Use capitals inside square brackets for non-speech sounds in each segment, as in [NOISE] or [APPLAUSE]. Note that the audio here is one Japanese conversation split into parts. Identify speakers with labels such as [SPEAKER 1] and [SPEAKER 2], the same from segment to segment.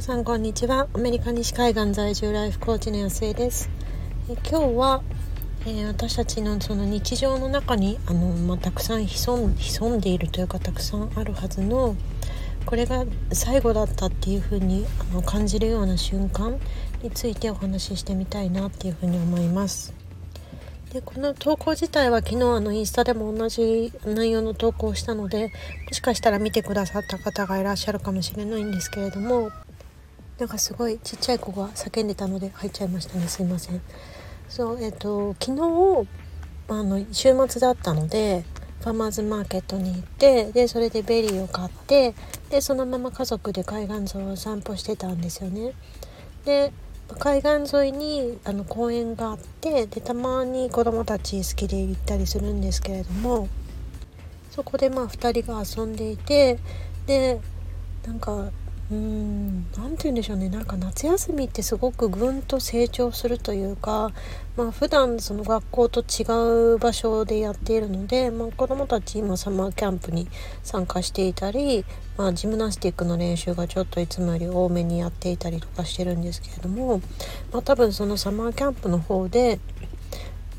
[SPEAKER 1] さんこんにちは。アメリカ西海岸在住ライフコーチの安江です。え今日は、えー、私たちのその日常の中にあの、まあ、たくさん潜んでいるというかたくさんあるはずのこれが最後だったっていうふうにあの感じるような瞬間についてお話ししてみたいなっていうふうに思います。でこの投稿自体は昨日あのインスタでも同じ内容の投稿をしたのでもしかしたら見てくださった方がいらっしゃるかもしれないんですけれどもなんかすごいちっちゃい子が叫んでたので入っちゃいましたね。すいません。そうえっ、と昨日あの週末だったのでファーマーズマーケットに行ってでそれでベリーを買ってでそのまま家族で海岸沿いを散歩してたんですよね。で海岸沿いにあの公園があってでたまに子供たち好きで行ったりするんですけれどもそこでまあ2人が遊んでいてでなんかうん。何て言うんでしょうね。なんか夏休みってすごくぐんと成長するというかまあ普段その学校と違う場所でやっているので、まあ、子どもたち今サマーキャンプに参加していたり、まあ、ジムナスティックの練習がちょっといつもより多めにやっていたりとかしてるんですけれども、まあ、多分そのサマーキャンプの方で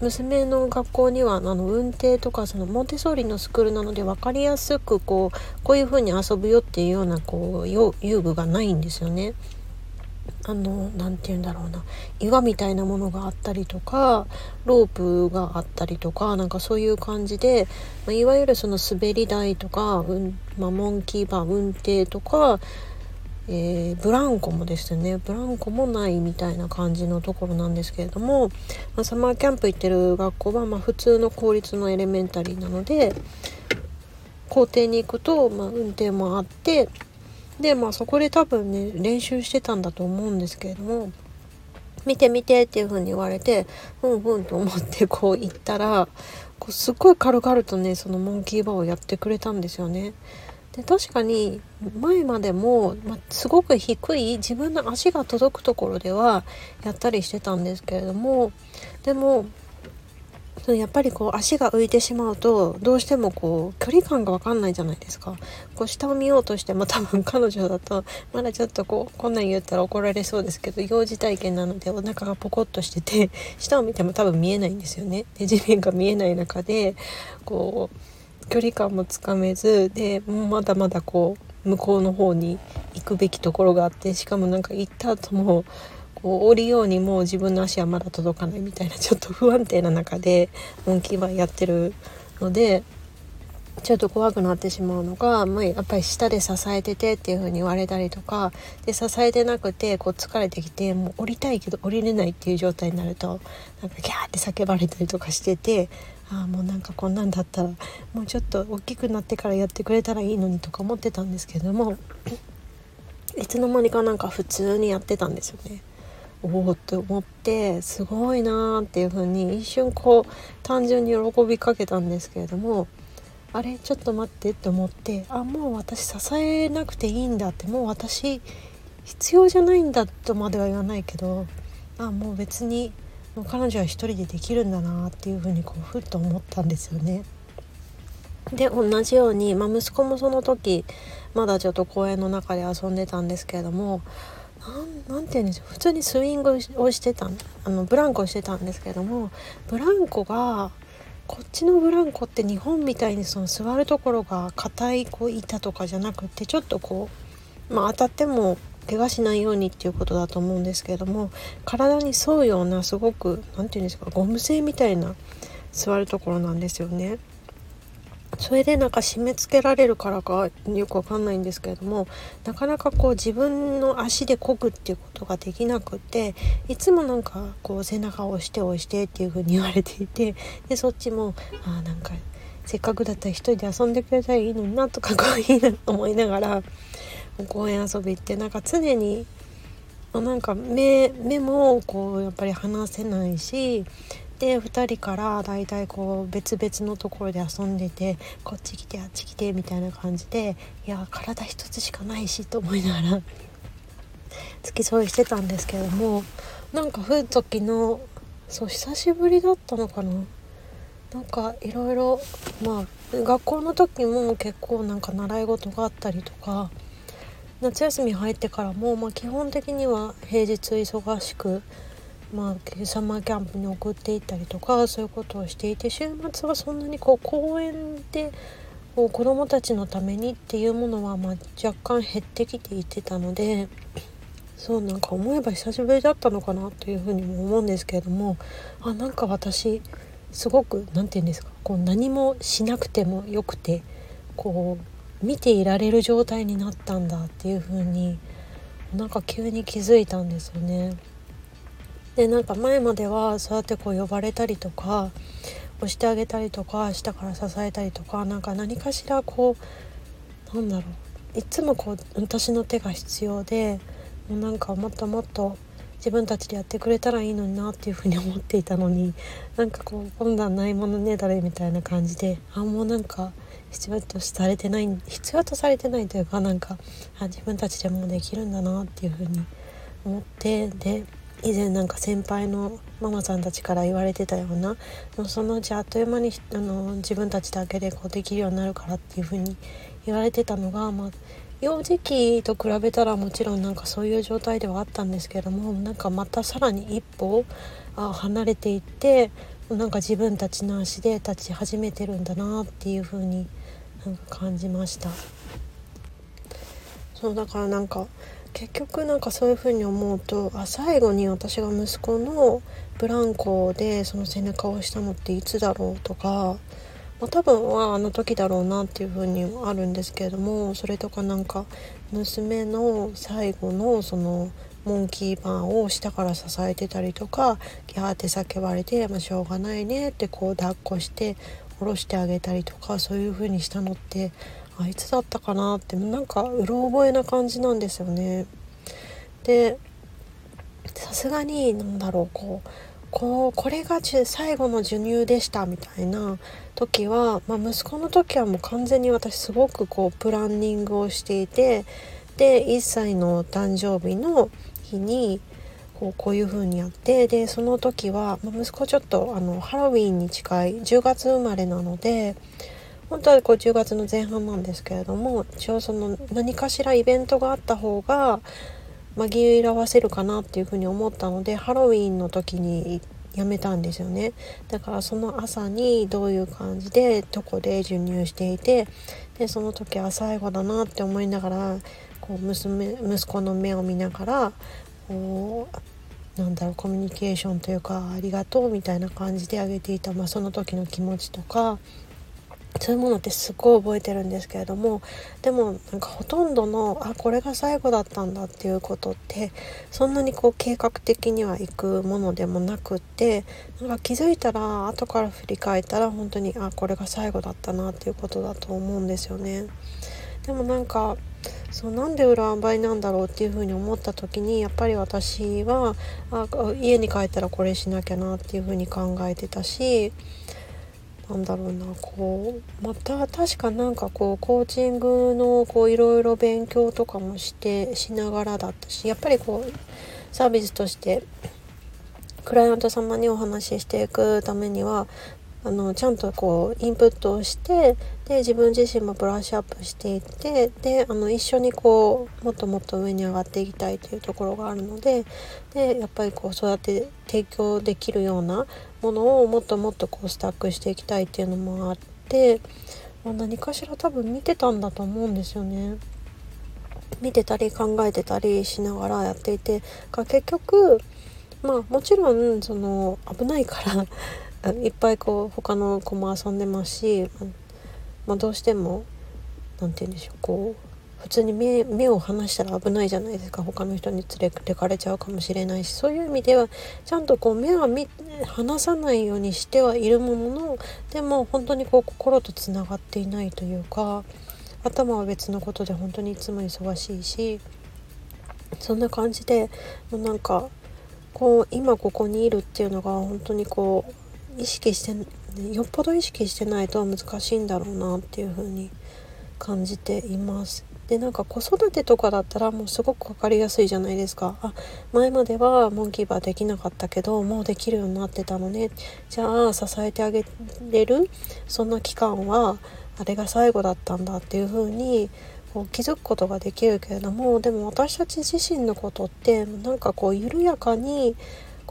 [SPEAKER 1] 娘の学校にはあの運転とかそのモンテソーリのスクールなので分かりやすくこうこういう風に遊ぶよっていうようなこう遊具がないんですよね。あの何て言うんだろうな岩みたいなものがあったりとかロープがあったりとかなんかそういう感じで、まあ、いわゆるその滑り台とか、うんまあ、モンキーバー運転とかえー、ブランコもですねブランコもないみたいな感じのところなんですけれども、まあ、サマーキャンプ行ってる学校はま普通の公立のエレメンタリーなので校庭に行くと、まあ、運転もあってでまあそこで多分ね練習してたんだと思うんですけれども見て見てっていう風に言われてふんふんと思ってこう行ったらこうすっごい軽々とねそのモンキーバーをやってくれたんですよね。で確かに前までも、ま、すごく低い自分の足が届くところではやったりしてたんですけれどもでもやっぱりこう足が浮いてしまうとどうしてもこう距離感が分かんないじゃないですか。こう下を見ようとしても多分彼女だとまだちょっとこうこんなん言ったら怒られそうですけど幼児体験なのでお腹がポコッとしてて下を見ても多分見えないんですよね。で地面が見えない中でこう距離感もつかめずでまだまだこう向こうの方に行くべきところがあってしかもなんか行った後もこう降りようにもう自分の足はまだ届かないみたいなちょっと不安定な中でモンキーバーやってるのでちょっと怖くなってしまうのが、まあ、やっぱり下で支えててっていう風に言われたりとかで支えてなくてこう疲れてきてもう降りたいけど降りれないっていう状態になるとなんかギャーって叫ばれたりとかしててああもうなんかこんなんだったらもうちょっと大きくなってからやってくれたらいいのにとか思ってたんですけどもいつの間にかなんか普通にやってたんですよね。おおって思ってすごいなーっていう風に一瞬こう単純に喜びかけたんですけれどもあれちょっと待ってって思ってあもう私支えなくていいんだってもう私必要じゃないんだとまでは言わないけどあもう別に彼女は一人でできるんだなっていうふうにこうふっと思ったんですよね。で同じように、まあ、息子もその時まだちょっと公園の中で遊んでたんですけれども何て言うんでしょう普通にスイングをしてたあのブランコをしてたんですけれどもブランコがこっちのブランコって日本みたいにその座るところが硬いこう板とかじゃなくてちょっとこう、まあ、当たっても怪我しないようにっていうことだと思うんですけれども体に沿うようなすごく何て言うんですかゴム製みたいな座るところなんですよね。それでなんか締め付けられるからかよくわかんないんですけれどもなかなかこう自分の足で漕ぐっていうことができなくっていつもなんかこう背中を押して押してっていう風に言われていてでそっちもあなんかせっかくだったら一人で遊んでくれたらいいのになとかこういいなと思いながら公園遊びってなんか常になんか目目もこうやっぱり離せないしで2人からだいたいこう別々のところで遊んでてこっち来てあっち来てみたいな感じでいや体一つしかないしと思いながら [LAUGHS] 付き添いしてたんですけどもなんかふっと昨日そう久しぶりだったのかな。なんかいろいろまあ学校の時も結構なんか習い事があったりとか夏休み入ってからも、まあ、基本的には平日忙しく、まあ、サマーキャンプに送っていったりとかそういうことをしていて週末はそんなにこう公園でこう子どもたちのためにっていうものはま若干減ってきていてたので [LAUGHS] そうなんか思えば久しぶりだったのかなというふうにも思うんですけれどもあなんか私すごく何て言うんですかこう何もしなくてもよくてこう見ていられる状態になったんだっていう風になんか急に気づいたんですよね。でなんか前まではそうやってこう呼ばれたりとか押してあげたりとか下から支えたりとか何か何かしらこうなんだろういつもこう私の手が必要でもうなんかもっともっと自分たちでやってくれたらいいのになっていうふうに思っていたのになんかこう今度はないものねだれみたいな感じであもうなんか必要とされてない必要とされてないというかなんかあ自分たちでもできるんだなっていうふうに思ってで以前なんか先輩のママさんたちから言われてたようなそのうちあっという間にあの自分たちだけでこうできるようになるからっていうふうに言われてたのが、まあ、幼児期と比べたらもちろんなんかそういう状態ではあったんですけどもなんかまたさらに一歩あ離れていってなんか自分たちの足で立ち始めてるんだなっていう風になんか感じました。そうだからなんか結局なんかそういう風に思うとあ最後に私が息子のブランコでその背中を押したのっていつだろうとかまあ、多分はあの時だろうなっていう風にあるんですけれどもそれとかなんか娘の最後のそのモンキーバーを下から支えてたりとかギャーって叫ばれて、まあ、しょうがないねってこう抱っこして下ろしてあげたりとかそういう風にしたのってあいつだったかなってなんかうろ覚えな感じなんですよね。でさすがに何だろうこうこうこれが最後の授乳でしたみたいな時は、まあ、息子の時はもう完全に私すごくこうプランニングをしていてで1歳の誕生日の日にこうこういう風にやってでその時は、息子ちょっとあのハロウィンに近い10月生まれなので本当はこう10月の前半なんですけれども一応その何かしらイベントがあった方が紛らわせるかなっていうふうに思ったのでハロウィンの時にやめたんですよね。だからその朝にどういう感じでどこで授乳していてでその時は最後だなって思いながらこう娘息子の目を見ながらこうなんだろうコミュニケーションというかありがとうみたいな感じであげていた、まあ、その時の気持ちとかそういうものってすっごい覚えてるんですけれどもでもなんかほとんどのあこれが最後だったんだっていうことってそんなにこう計画的にはいくものでもなくってなんか気づいたら後から振り返ったら本当にあこれが最後だったなっていうことだと思うんですよね。でもなんかそうなんで裏ばいなんだろうっていうふうに思った時にやっぱり私はあ家に帰ったらこれしなきゃなっていうふうに考えてたしなんだろうなこうまた確かなんかこうコーチングのこういろいろ勉強とかもしてしながらだったしやっぱりこうサービスとしてクライアント様にお話ししていくためにはあのちゃんとこうインプットをしてで自分自身もブラッシュアップしていってであの一緒にこうもっともっと上に上がっていきたいというところがあるのででやっぱりこうそうやって提供できるようなものをもっともっとこうスタックしていきたいっていうのもあって、まあ、何かしら多分見てたんだと思うんですよね。見てたり考えてたりしながらやっていて結局まあもちろんその危ないからいっぱいこう他の子も遊んでますし、まあ、どうしても何て言うんでしょうこう普通に目目を離したら危ないじゃないですか。他の人に連れてかれちゃうかもしれないし。そういう意味ではちゃんとこう目は離さないようにしてはいるもののでも本当にこう心とつながっていないというか頭は別のことで本当にいつも忙しいしそんな感じでなんかこう今ここにいるっていうのが本当にこう意識してよっぽど意識してないと難しいんだろうなっていう風に感じています。でなんか子育てとかだったらもうすごく分かりやすいじゃないですか。あ前まではモンキーバーできなかったけどもうできるようになってたのね。じゃあ支えてあげれる？そんな期間はあれが最後だったんだっていう風にこう気づくことができるけれどもでも私たち自身のことってなんかこう緩やかに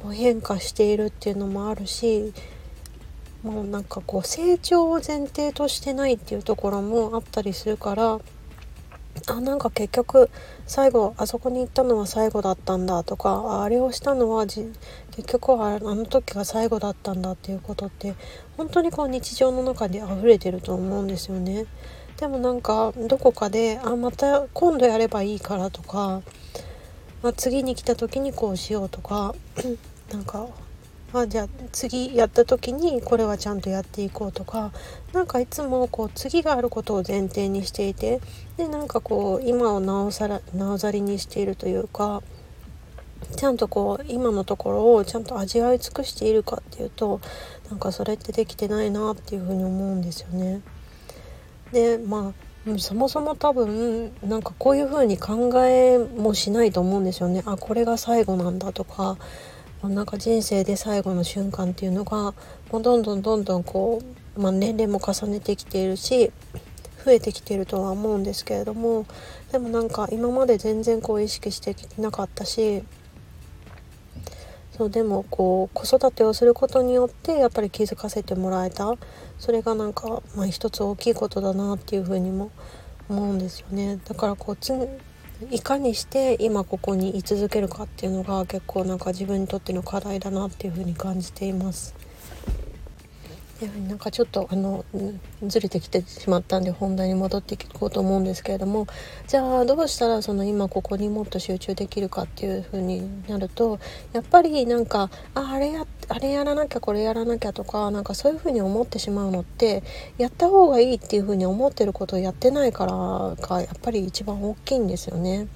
[SPEAKER 1] こう変化しているっていうのもあるしもうなんかこう成長を前提としてないっていうところもあったりするからあなんか結局最後あそこに行ったのは最後だったんだとかあれをしたのは結局はあの時が最後だったんだっていうことって本当にこう日常の中で溢れてると思うんですよね。でもなんかどこかであまた今度やればいいからとか、まあ、次に来た時にこうしようとかなんかあじゃあ次やった時にこれはちゃんとやっていこうとか何かいつもこう次があることを前提にしていてでなんかこう今をなおさらなおざりにしているというかちゃんとこう今のところをちゃんと味わい尽くしているかっていうとなんかそれってできてないなっていうふうに思うんですよね。でまあそもそも多分なんかこういう風に考えもしないと思うんですよね。あこれが最後なんだとかなんか人生で最後の瞬間っていうのがもうどんどんどんどんこう、まあ、年齢も重ねてきているし増えてきてるとは思うんですけれどもでもなんか今まで全然こう意識してきてなかったしそうでもこう子育てをすることによってやっぱり気づかせてもらえた。それがなんか、まあ、一つ大きいことだなっていうふうにも思うんですよね。だからこういかにして今ここに居続けるかっていうのが結構なんか自分にとっての課題だなっていうふうに感じています。なんかちょっとあのずれてきてしまったんで本題に戻っていこうと思うんですけれどもじゃあどうしたらその今ここにもっと集中できるかっていう風になるとやっぱりなんかああれやあれやらなきゃこれやらなきゃとかなんかそういうふうに思ってしまうのってやった方がいいっていうふうに思ってることをやってないからがやっぱり一番大きいんですよね。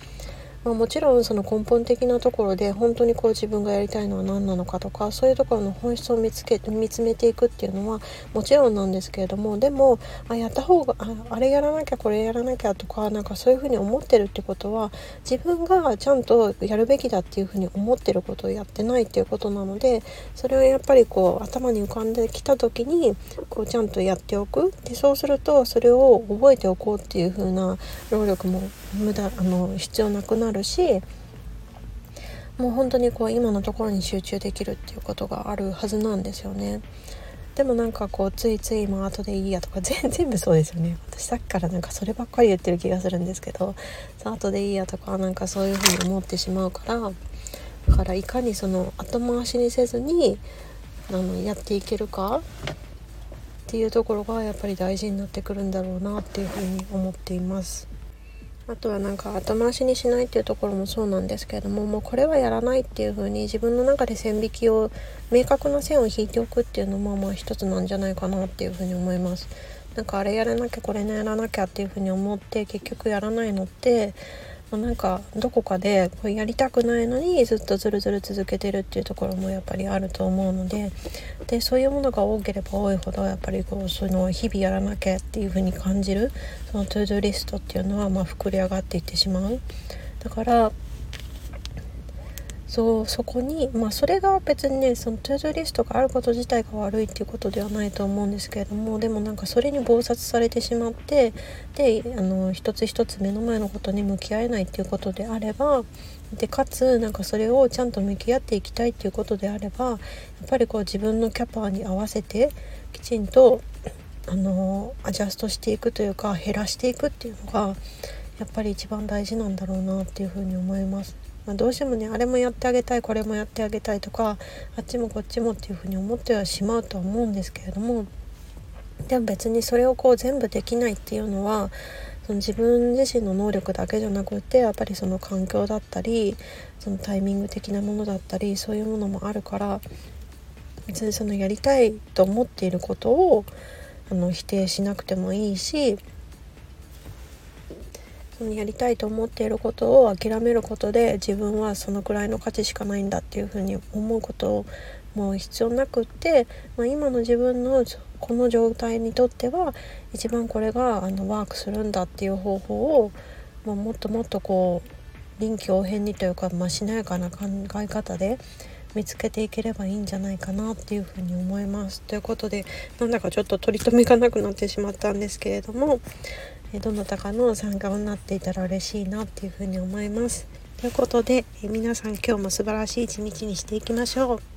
[SPEAKER 1] まあ、もちろんその根本的なところで本当にこう自分がやりたいのは何なのかとかそういうところの本質を見つけ見つめていくっていうのはもちろんなんですけれどもでもあやった方がああれやらなきゃこれやらなきゃとかなんかそういうふうに思ってるってことは自分がちゃんとやるべきだっていうふうに思ってることをやってないっていうことなのでそれをやっぱりこう頭に浮かんできた時にこうちゃんとやっておく。でそうするとそれを覚えておこうっていう風な労力も無駄あの必要なくなる。るしもう本当にこう今のところに集中できるっていうことがあるはずなんですよね。でもなんかこうついついまあ後でいいやとか [LAUGHS] 全全部そうですよね私さっきからなんかそればっかり言ってる気がするんですけどさ後でいいやとかなんかそういうふうに思ってしまうからだからいかにその後回しにせずにあのやっていけるかっていうところがやっぱり大事になってくるんだろうなっていうふうに思っています。あとはなんか後回しにしないっていうところもそうなんですけれどももうこれはやらないっていう風に自分の中で線引きを明確な線を引いておくっていうのもまあ一つなんじゃないかなっていう風に思います。なんかあれやらなきゃこれやらなきゃっていう風に思って結局やらないのってま、なんかどこかでこうやりたくないのにずっとずるずる続けてるっていうところもやっぱりあると思うのででそういうものが多ければ多いほどやっぱりこうその日々やらなきゃっていうふうに感じるそのトゥードゥリストっていうのはまあ膨れ上がっていってしまう。だからそうそこにまあそれが別にねその ToDoリストがあること自体が悪いっていうことではないと思うんですけれどもでもなんかそれに忙殺されてしまってであの一つ一つ目の前のことに向き合えないっていうことであればでかつなんかそれをちゃんと向き合っていきたいっていうことであればやっぱりこう自分のキャパに合わせてきちんとあのアジャストしていくというか減らしていくっていうのがやっぱり一番大事なんだろうなっていうふうに思います。まあ、どうしてもねあれもやってあげたいこれもやってあげたいとかあっちもこっちもっていうふうに思ってはしまうとは思うんですけれどもでも別にそれをこう全部できないっていうのはその自分自身の能力だけじゃなくてやっぱりその環境だったりそのタイミング的なものだったりそういうものもあるから別にそのやりたいと思っていることをあの否定しなくてもいいしそのやりたいと思っていることを諦めることで自分はそのくらいの価値しかないんだっていうふうに思うことをもう必要なくって、まあ、今の自分のこの状態にとっては一番これがあのワークするんだっていう方法を、まあ、もっともっとこう臨機応変にというか、まあ、しなやかな考え方で見つけていければいいんじゃないかなっていうふうに思います。ということでなんだかちょっと取り留めがなくなってしまったんですけれどもどなたかの参加になっていたら嬉しいなっていうふうに思います。ということで皆さん今日も素晴らしい一日にしていきましょう。